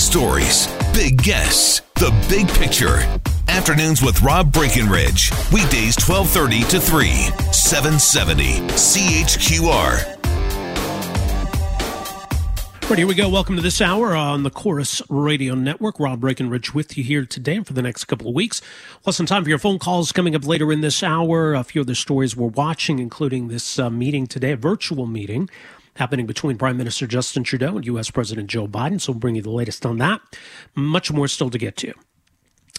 stories, big guests, the big picture. Afternoons with Rob Breckenridge. Weekdays 1230 to 3, 770 CHQR. Right, here we go. Welcome to this hour on the Corus Radio Network. Rob Breckenridge with you here today and for the next couple of weeks. Plus, some time for your phone calls coming up later in this hour. A few other stories we're watching, including this uh, meeting today, a virtual meeting happening between Prime Minister Justin Trudeau and U.S. President Joe Biden. So we'll bring you the latest on that. Much more still to get to.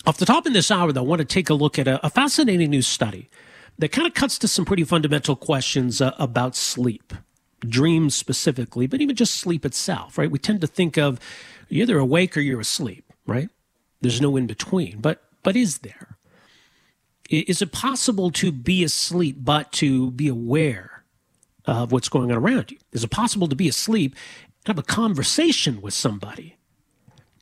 Off the top in this hour, though, I want to take a look at a, a fascinating new study that kind of cuts to some pretty fundamental questions uh, about sleep, dreams specifically, but even just sleep itself, right? We tend to think of you're either awake or you're asleep, right? There's no in between. But but is there? Is it possible to be asleep but to be aware of what's going on around you? Is it possible to be asleep and have a conversation with somebody?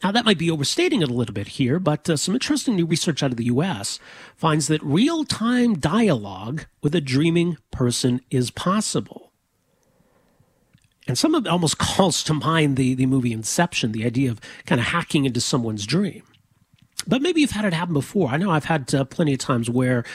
Now, that might be overstating it a little bit here, but uh, some interesting new research out of the US finds that real time dialogue with a dreaming person is possible. And some of it almost calls to mind the, the movie Inception, the idea of kind of hacking into someone's dream. But maybe you've had it happen before. I know I've had uh, plenty of times where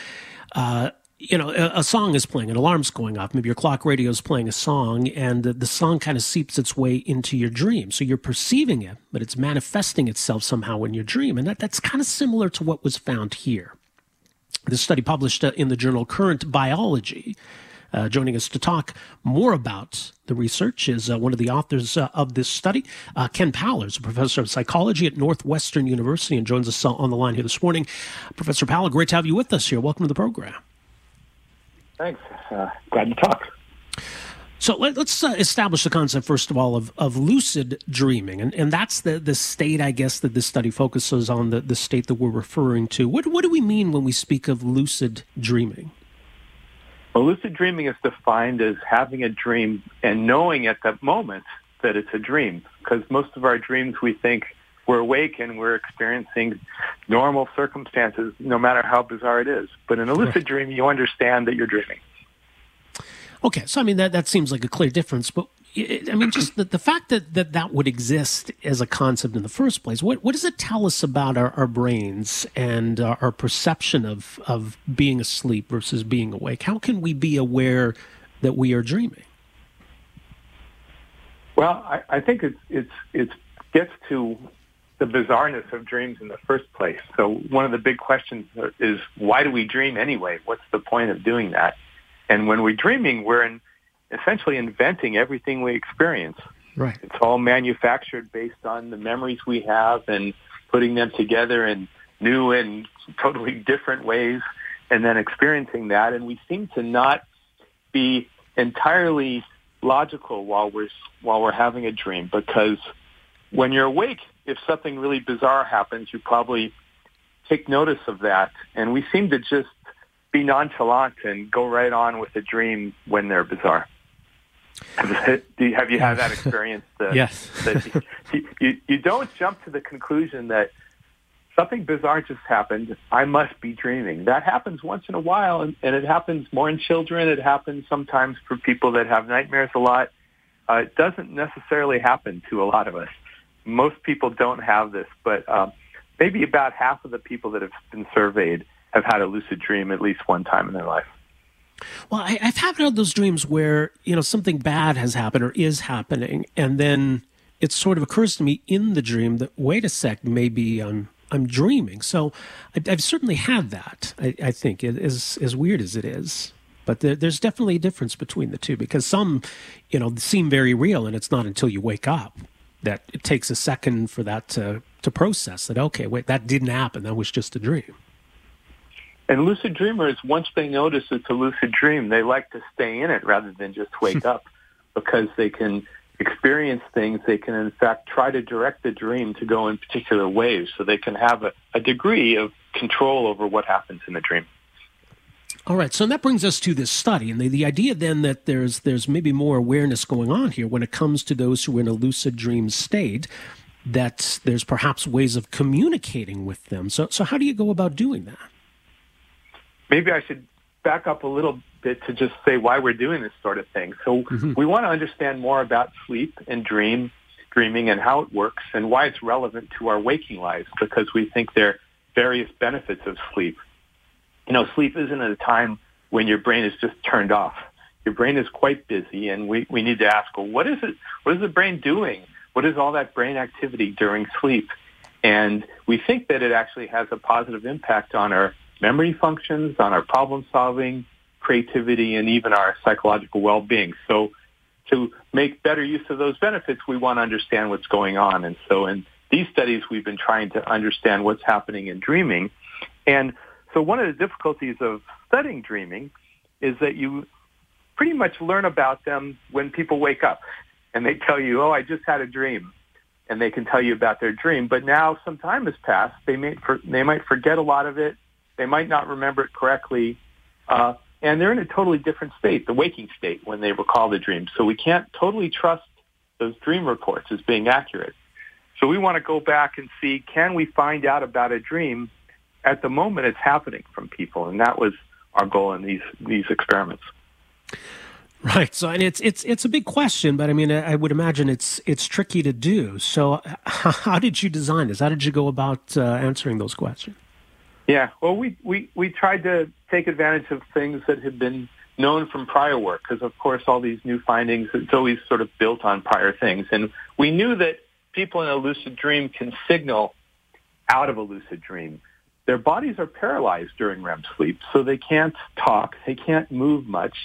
uh, you know, a, a, song is playing, an alarm's going off. Maybe your clock radio is playing a song, and the, the song kind of seeps its way into your dream. So you're perceiving it, but it's manifesting itself somehow in your dream. And that, that's kind of similar to what was found here. This study published uh, in the journal Current Biology. Uh, joining us to talk more about the research is uh, one of the authors uh, of this study, uh, Ken Paller, is a professor of psychology at Northwestern University and joins us uh, on the line here this morning. Professor Paller, great to have you with us here. Welcome to the program. Thanks. Uh, glad to talk. So let, us uh, establish the concept first of all of, of lucid dreaming, and, and that's the, the state, I guess, that this study focuses on the, the state that we're referring to. What what do we mean when we speak of lucid dreaming? Well, lucid dreaming is defined as having a dream and knowing at that moment that it's a dream, because most of our dreams we think we're awake and we're experiencing normal circumstances, no matter how bizarre it is. But in a lucid dream, you understand that you're dreaming. Okay, so I mean that that seems like a clear difference, but I mean just the, the fact that, that that would exist as a concept in the first place. What what does it tell us about our, our brains and our, our perception of of being asleep versus being awake? How can we be aware that we are dreaming? Well, I, I think it's it's it gets to the bizarreness of dreams in the first place. So one of the big questions is why do we dream anyway? What's the point of doing that? And when we're dreaming, we're in, essentially inventing everything we experience. Right. It's all manufactured based on the memories we have and putting them together in new and totally different ways and then experiencing that. And we seem to not be entirely logical while we're, while we're having a dream because when you're awake, if something really bizarre happens, you probably take notice of that. And we seem to just be nonchalant and go right on with the dream when they're bizarre. Have you, have you had that experience? That, yes. that you, you, you don't jump to the conclusion that something bizarre just happened. I must be dreaming. That happens once in a while, and, and it happens more in children. It happens sometimes for people that have nightmares a lot. Uh, it doesn't necessarily happen to a lot of us most people don't have this, but um, maybe about half of the people that have been surveyed have had a lucid dream at least one time in their life. Well, I, have had those dreams where you know something bad has happened or is happening, and then it sort of occurs to me in the dream that wait a sec, maybe I'm I'm dreaming. So I, have certainly had that. I, I think it is as weird as it is, but there, there's definitely a difference between the two because some, you know, seem very real, and it's not until you wake up that it takes a second for that to to process that okay wait that didn't happen. That was just a dream. And lucid dreamers once they notice it's a lucid dream they like to stay in it rather than just wake up because they can experience things. They can in fact try to direct the dream to go in particular ways so they can have a, a degree of control over what happens in the dream all right, so that brings us to this study, and the, the idea then that there's there's maybe more awareness going on here when it comes to those who are in a lucid dream state, that there's perhaps ways of communicating with them. So, so how do you go about doing that? Maybe I should back up a little bit to just say why we're doing this sort of thing. So, mm-hmm. we want to understand more about sleep and dream dreaming and how it works and why it's relevant to our waking lives because we think there are various benefits of sleep. You know, sleep isn't a time when your brain is just turned off. Your brain is quite busy and we, we need to ask, well, what is it, what is the brain doing? What is all that brain activity during sleep? And we think that it actually has a positive impact on our memory functions, on our problem solving, creativity, and even our psychological well-being. So to make better use of those benefits, we want to understand what's going on. And so in these studies, we've been trying to understand what's happening in dreaming. And so one of the difficulties of studying dreaming is that you pretty much learn about them when people wake up and they tell you, oh, I just had a dream. And they can tell you about their dream. But now some time has passed. They, may for, they might forget a lot of it. They might not remember it correctly. Uh, and they're in a totally different state, the waking state, when they recall the dream. So we can't totally trust those dream reports as being accurate. So we want to go back and see, can we find out about a dream at the moment it's happening from people? And that was our goal in these, these experiments. Right. So, and it's it's it's a big question, but I mean, I would imagine it's it's tricky to do. So, how did you design this? How did you go about uh, answering those questions? Yeah. Well, we we we tried to take advantage of things that had been known from prior work, because of course, all these new findings it's always sort of built on prior things, and we knew that people in a lucid dream can signal out of a lucid dream. Their bodies are paralyzed during REM sleep, so they can't talk, they can't move much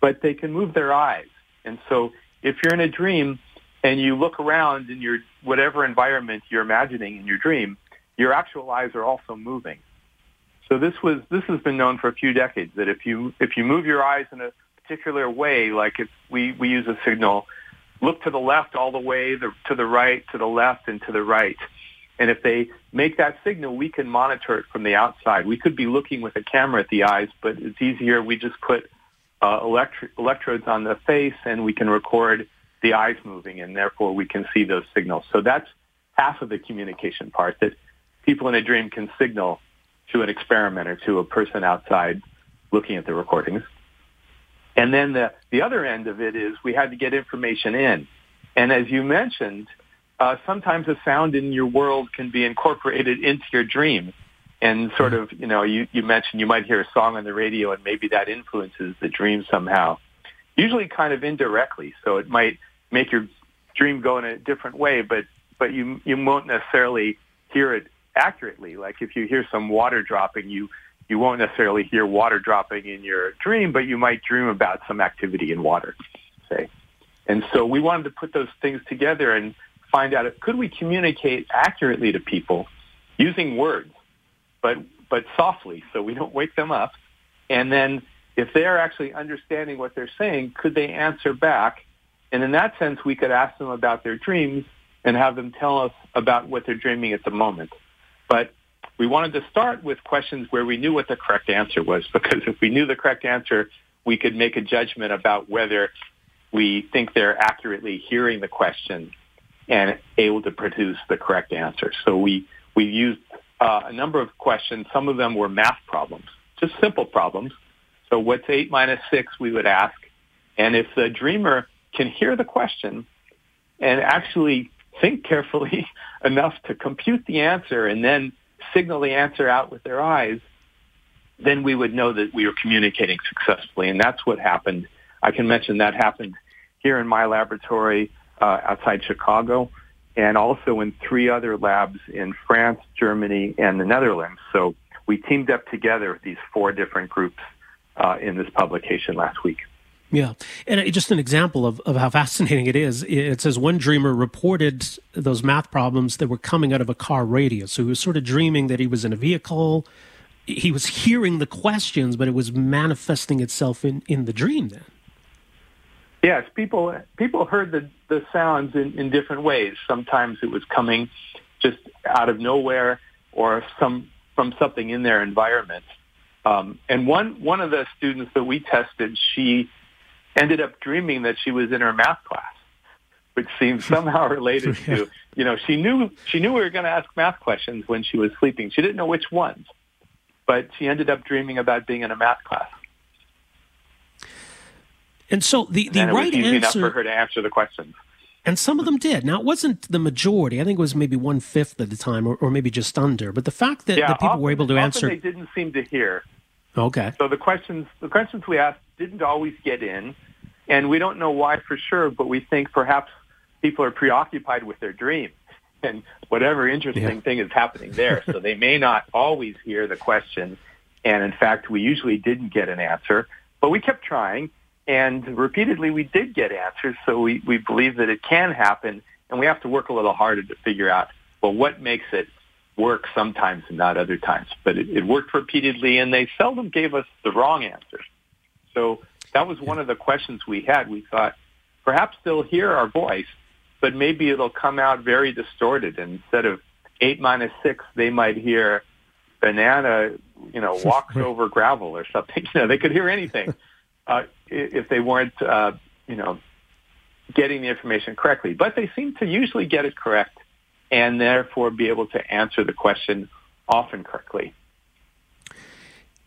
but they can move their eyes. And so if you're in a dream and you look around in your whatever environment you're imagining in your dream, your actual eyes are also moving. So this was this has been known for a few decades that if you if you move your eyes in a particular way, like if we, we use a signal, look to the left all the way, the, to the right, to the left, and to the right. And if they make that signal, we can monitor it from the outside. We could be looking with a camera at the eyes, but it's easier. We just put uh, electro- electrodes on the face and we can record the eyes moving and therefore we can see those signals. So that's half of the communication part that people in a dream can signal to an experimenter, to a person outside looking at the recordings. And then the, the other end of it is we had to get information in. And as you mentioned, uh, sometimes a sound in your world can be incorporated into your dream and sort of, you know, you, you mentioned you might hear a song on the radio and maybe that influences the dream somehow. Usually kind of indirectly. So it might make your dream go in a different way, but, but you, you won't necessarily hear it accurately. Like if you hear some water dropping, you, you won't necessarily hear water dropping in your dream, but you might dream about some activity in water, say. And so we wanted to put those things together and find out if could we communicate accurately to people using words but but softly, so we don't wake them up. And then if they're actually understanding what they're saying, could they answer back? And in that sense, we could ask them about their dreams and have them tell us about what they're dreaming at the moment. But we wanted to start with questions where we knew what the correct answer was, because if we knew the correct answer, we could make a judgment about whether we think they're accurately hearing the question and able to produce the correct answer. So we, we used uh, a number of questions. Some of them were math problems, just simple problems. So what's 8 minus 6, we would ask. And if the dreamer can hear the question and actually think carefully enough to compute the answer and then signal the answer out with their eyes, then we would know that we were communicating successfully. And that's what happened. I can mention that happened here in my laboratory uh, outside Chicago and also in three other labs in France, Germany, and the Netherlands. So we teamed up together with these four different groups uh, in this publication last week. Yeah. And just an example of, of how fascinating it is. It says one dreamer reported those math problems that were coming out of a car radio. So he was sort of dreaming that he was in a vehicle. He was hearing the questions, but it was manifesting itself in, in the dream then. Yes, people people heard the the sounds in, in different ways. Sometimes it was coming just out of nowhere, or some from something in their environment. Um, and one one of the students that we tested, she ended up dreaming that she was in her math class, which seems somehow related to you know she knew she knew we were going to ask math questions when she was sleeping. She didn't know which ones, but she ended up dreaming about being in a math class. And so the, the right easy answer enough for her to answer the questions. And some of them did. Now, it wasn't the majority. I think it was maybe one fifth at the time, or, or maybe just under. But the fact that, yeah, that people often, were able to answer, they didn't seem to hear. Okay. So the questions, the questions we asked didn't always get in, and we don't know why for sure. But we think perhaps people are preoccupied with their dream and whatever interesting yeah. thing is happening there. so they may not always hear the question. And in fact, we usually didn't get an answer, but we kept trying. And repeatedly, we did get answers. So we, we believe that it can happen. And we have to work a little harder to figure out, well, what makes it work sometimes and not other times. But it, it worked repeatedly, and they seldom gave us the wrong answers. So that was one of the questions we had. We thought, perhaps they'll hear our voice, but maybe it'll come out very distorted. And instead of eight minus six, they might hear banana, you know, walks over gravel or something. You know, they could hear anything uh, if they weren't, uh, you know, getting the information correctly. But they seem to usually get it correct and therefore be able to answer the question often correctly.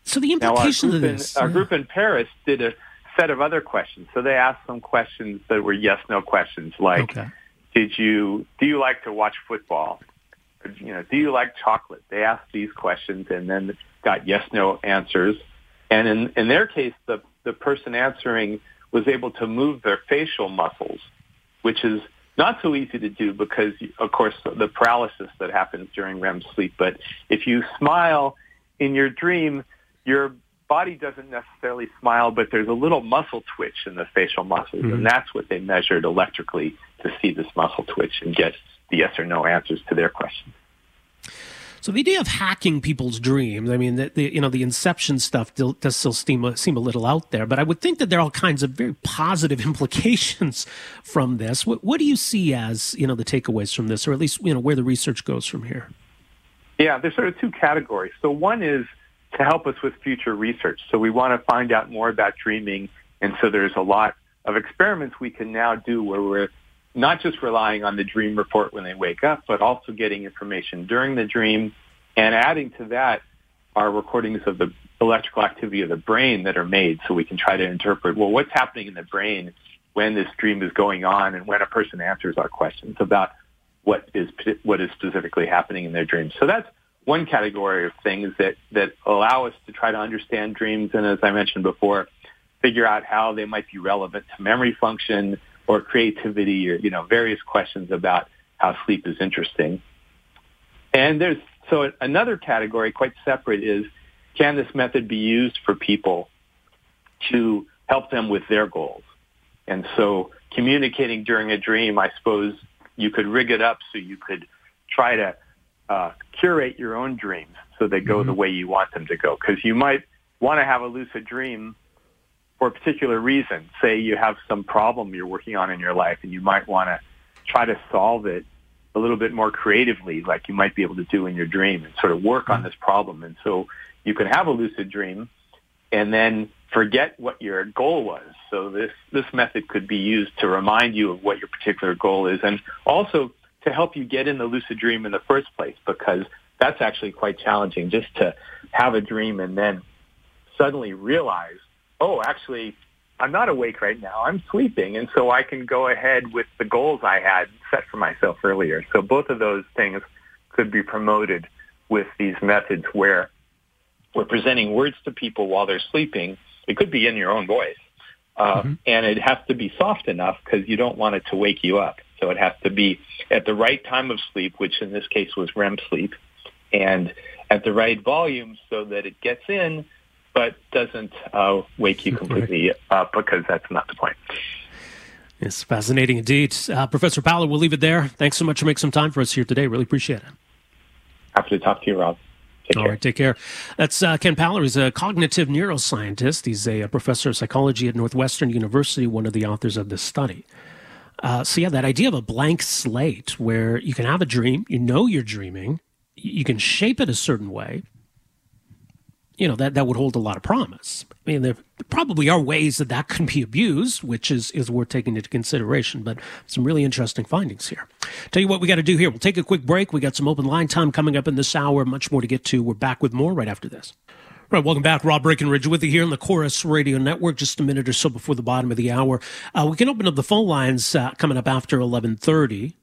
So the implication now, of this, in, our group in Paris did a set of other questions. So they asked some questions that were yes/no questions, like, okay. "Did you do you like to watch football? Or, you know, do you like chocolate?" They asked these questions and then got yes/no answers. And in in their case, the the person answering was able to move their facial muscles, which is not so easy to do because, of course, the paralysis that happens during REM sleep. But if you smile in your dream, your body doesn't necessarily smile, but there's a little muscle twitch in the facial muscles, mm-hmm. and that's what they measured electrically to see this muscle twitch and get the yes or no answers to their questions. So the idea of hacking people's dreams, I mean, the, the you know the inception stuff does still seem, seem a little out there, but I would think that there are all kinds of very positive implications from this. What, what do you see as you know the takeaways from this, or at least you know where the research goes from here? Yeah, there's sort of two categories. So one is to help us with future research. So we want to find out more about dreaming, and so there's a lot of experiments we can now do where we're not just relying on the dream report when they wake up, but also getting information during the dream and adding to that are recordings of the electrical activity of the brain that are made so we can try to interpret, well, what's happening in the brain when this dream is going on and when a person answers our questions about what is, what is specifically happening in their dreams. So that's one category of things that, that allow us to try to understand dreams and as I mentioned before, figure out how they might be relevant to memory function, or creativity or, you know, various questions about how sleep is interesting. And there's, so another category quite separate is, can this method be used for people to help them with their goals? And so communicating during a dream, I suppose you could rig it up so you could try to uh, curate your own dreams so they go mm-hmm. the way you want them to go. Because you might want to have a lucid dream for a particular reason. Say you have some problem you're working on in your life and you might want to try to solve it a little bit more creatively, like you might be able to do in your dream and sort of work on mm-hmm. this problem. And so you can have a lucid dream and then forget what your goal was. So this, this method could be used to remind you of what your particular goal is and also to help you get in the lucid dream in the first place because that's actually quite challenging just to have a dream and then suddenly realize oh, actually, I'm not awake right now. I'm sleeping. And so I can go ahead with the goals I had set for myself earlier. So both of those things could be promoted with these methods where we're presenting words to people while they're sleeping. It could be in your own voice. Uh, mm-hmm. And it has to be soft enough because you don't want it to wake you up. So it has to be at the right time of sleep, which in this case was REM sleep, and at the right volume so that it gets in but doesn't uh, wake you completely up because that's not the point. It's fascinating indeed. Uh, Professor Paller, we'll leave it there. Thanks so much for making some time for us here today. Really appreciate it. Happy to talk to you, Rob. Take All care. right, take care. That's uh, Ken Paller. He's a cognitive neuroscientist. He's a, a, professor of psychology at Northwestern University, one of the authors of this study. Uh, so, yeah, that idea of a blank slate where you can have a dream, you know you're dreaming, you can shape it a certain way, you know that that would hold a lot of promise. I mean, there probably are ways that that can be abused, which is is worth taking into consideration. But some really interesting findings here. Tell you what we got to do here. We'll take a quick break. We got some open line time coming up in this hour. Much more to get to. We're back with more right after this. Right, welcome back. Rob Breckenridge with you here on the Corus Radio Network. Just a minute or so before the bottom of the hour, uh, we can open up the phone lines uh, coming up after eleven thirty.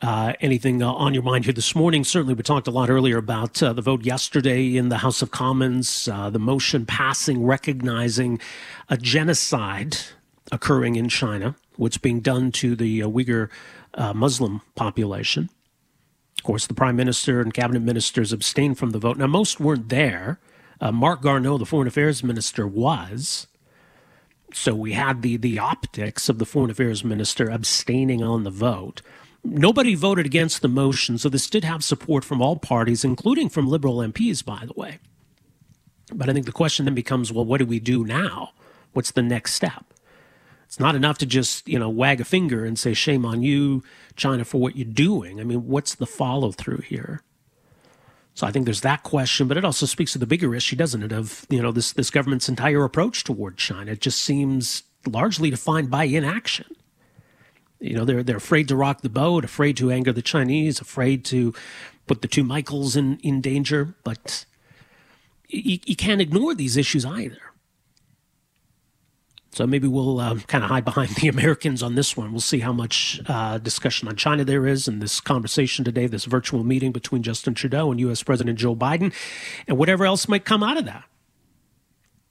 Uh, anything uh, on your mind here this morning? Certainly, we talked a lot earlier about uh, the vote yesterday in the House of Commons, uh, the motion passing recognizing a genocide occurring in China, what's being done to the Uyghur Muslim population. Of course, the prime minister and cabinet ministers abstained from the vote. Now, most weren't there. Uh, Marc Garneau, the foreign affairs minister, was. So we had the the optics of the foreign affairs minister abstaining on the vote. Nobody voted against the motion, so this did have support from all parties, including from liberal MPs, by the way. But I think the question then becomes, well, what do we do now? What's the next step? It's not enough to just, you know, wag a finger and say, shame on you, China, for what you're doing. I mean, what's the follow through here? So I think there's that question, but it also speaks to the bigger issue, doesn't it? Of you know this this government's entire approach toward China. It just seems largely defined by inaction. You know, they're they're afraid to rock the boat, afraid to anger the Chinese, afraid to put the two Michaels in in danger. But you, you can't ignore these issues either. So maybe we'll uh, kind of hide behind the Americans on this one. We'll see how much uh, discussion on China there is in this conversation today, this virtual meeting between Justin Trudeau and U.S. President Joe Biden, and whatever else might come out of that.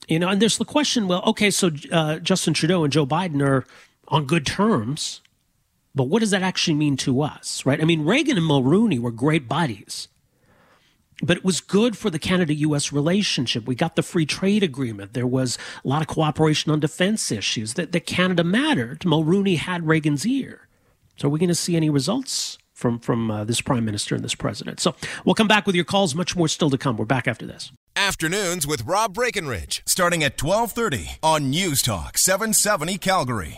You know, and there's the question well, okay, so uh, Justin Trudeau and Joe Biden are on good terms, but what does that actually mean to us, right? I mean, Reagan and Mulroney were great buddies but it was good for the Canada US relationship. We got the free trade agreement. There was a lot of cooperation on defense issues. That, that Canada mattered. Mulroney had Reagan's ear. So are we going to see any results from, from uh, this prime minister and this president? So we'll come back with your calls. Much more still to come. We're back after this. Afternoons with Rob Breckenridge, starting at 1230 on News Talk 770 Calgary.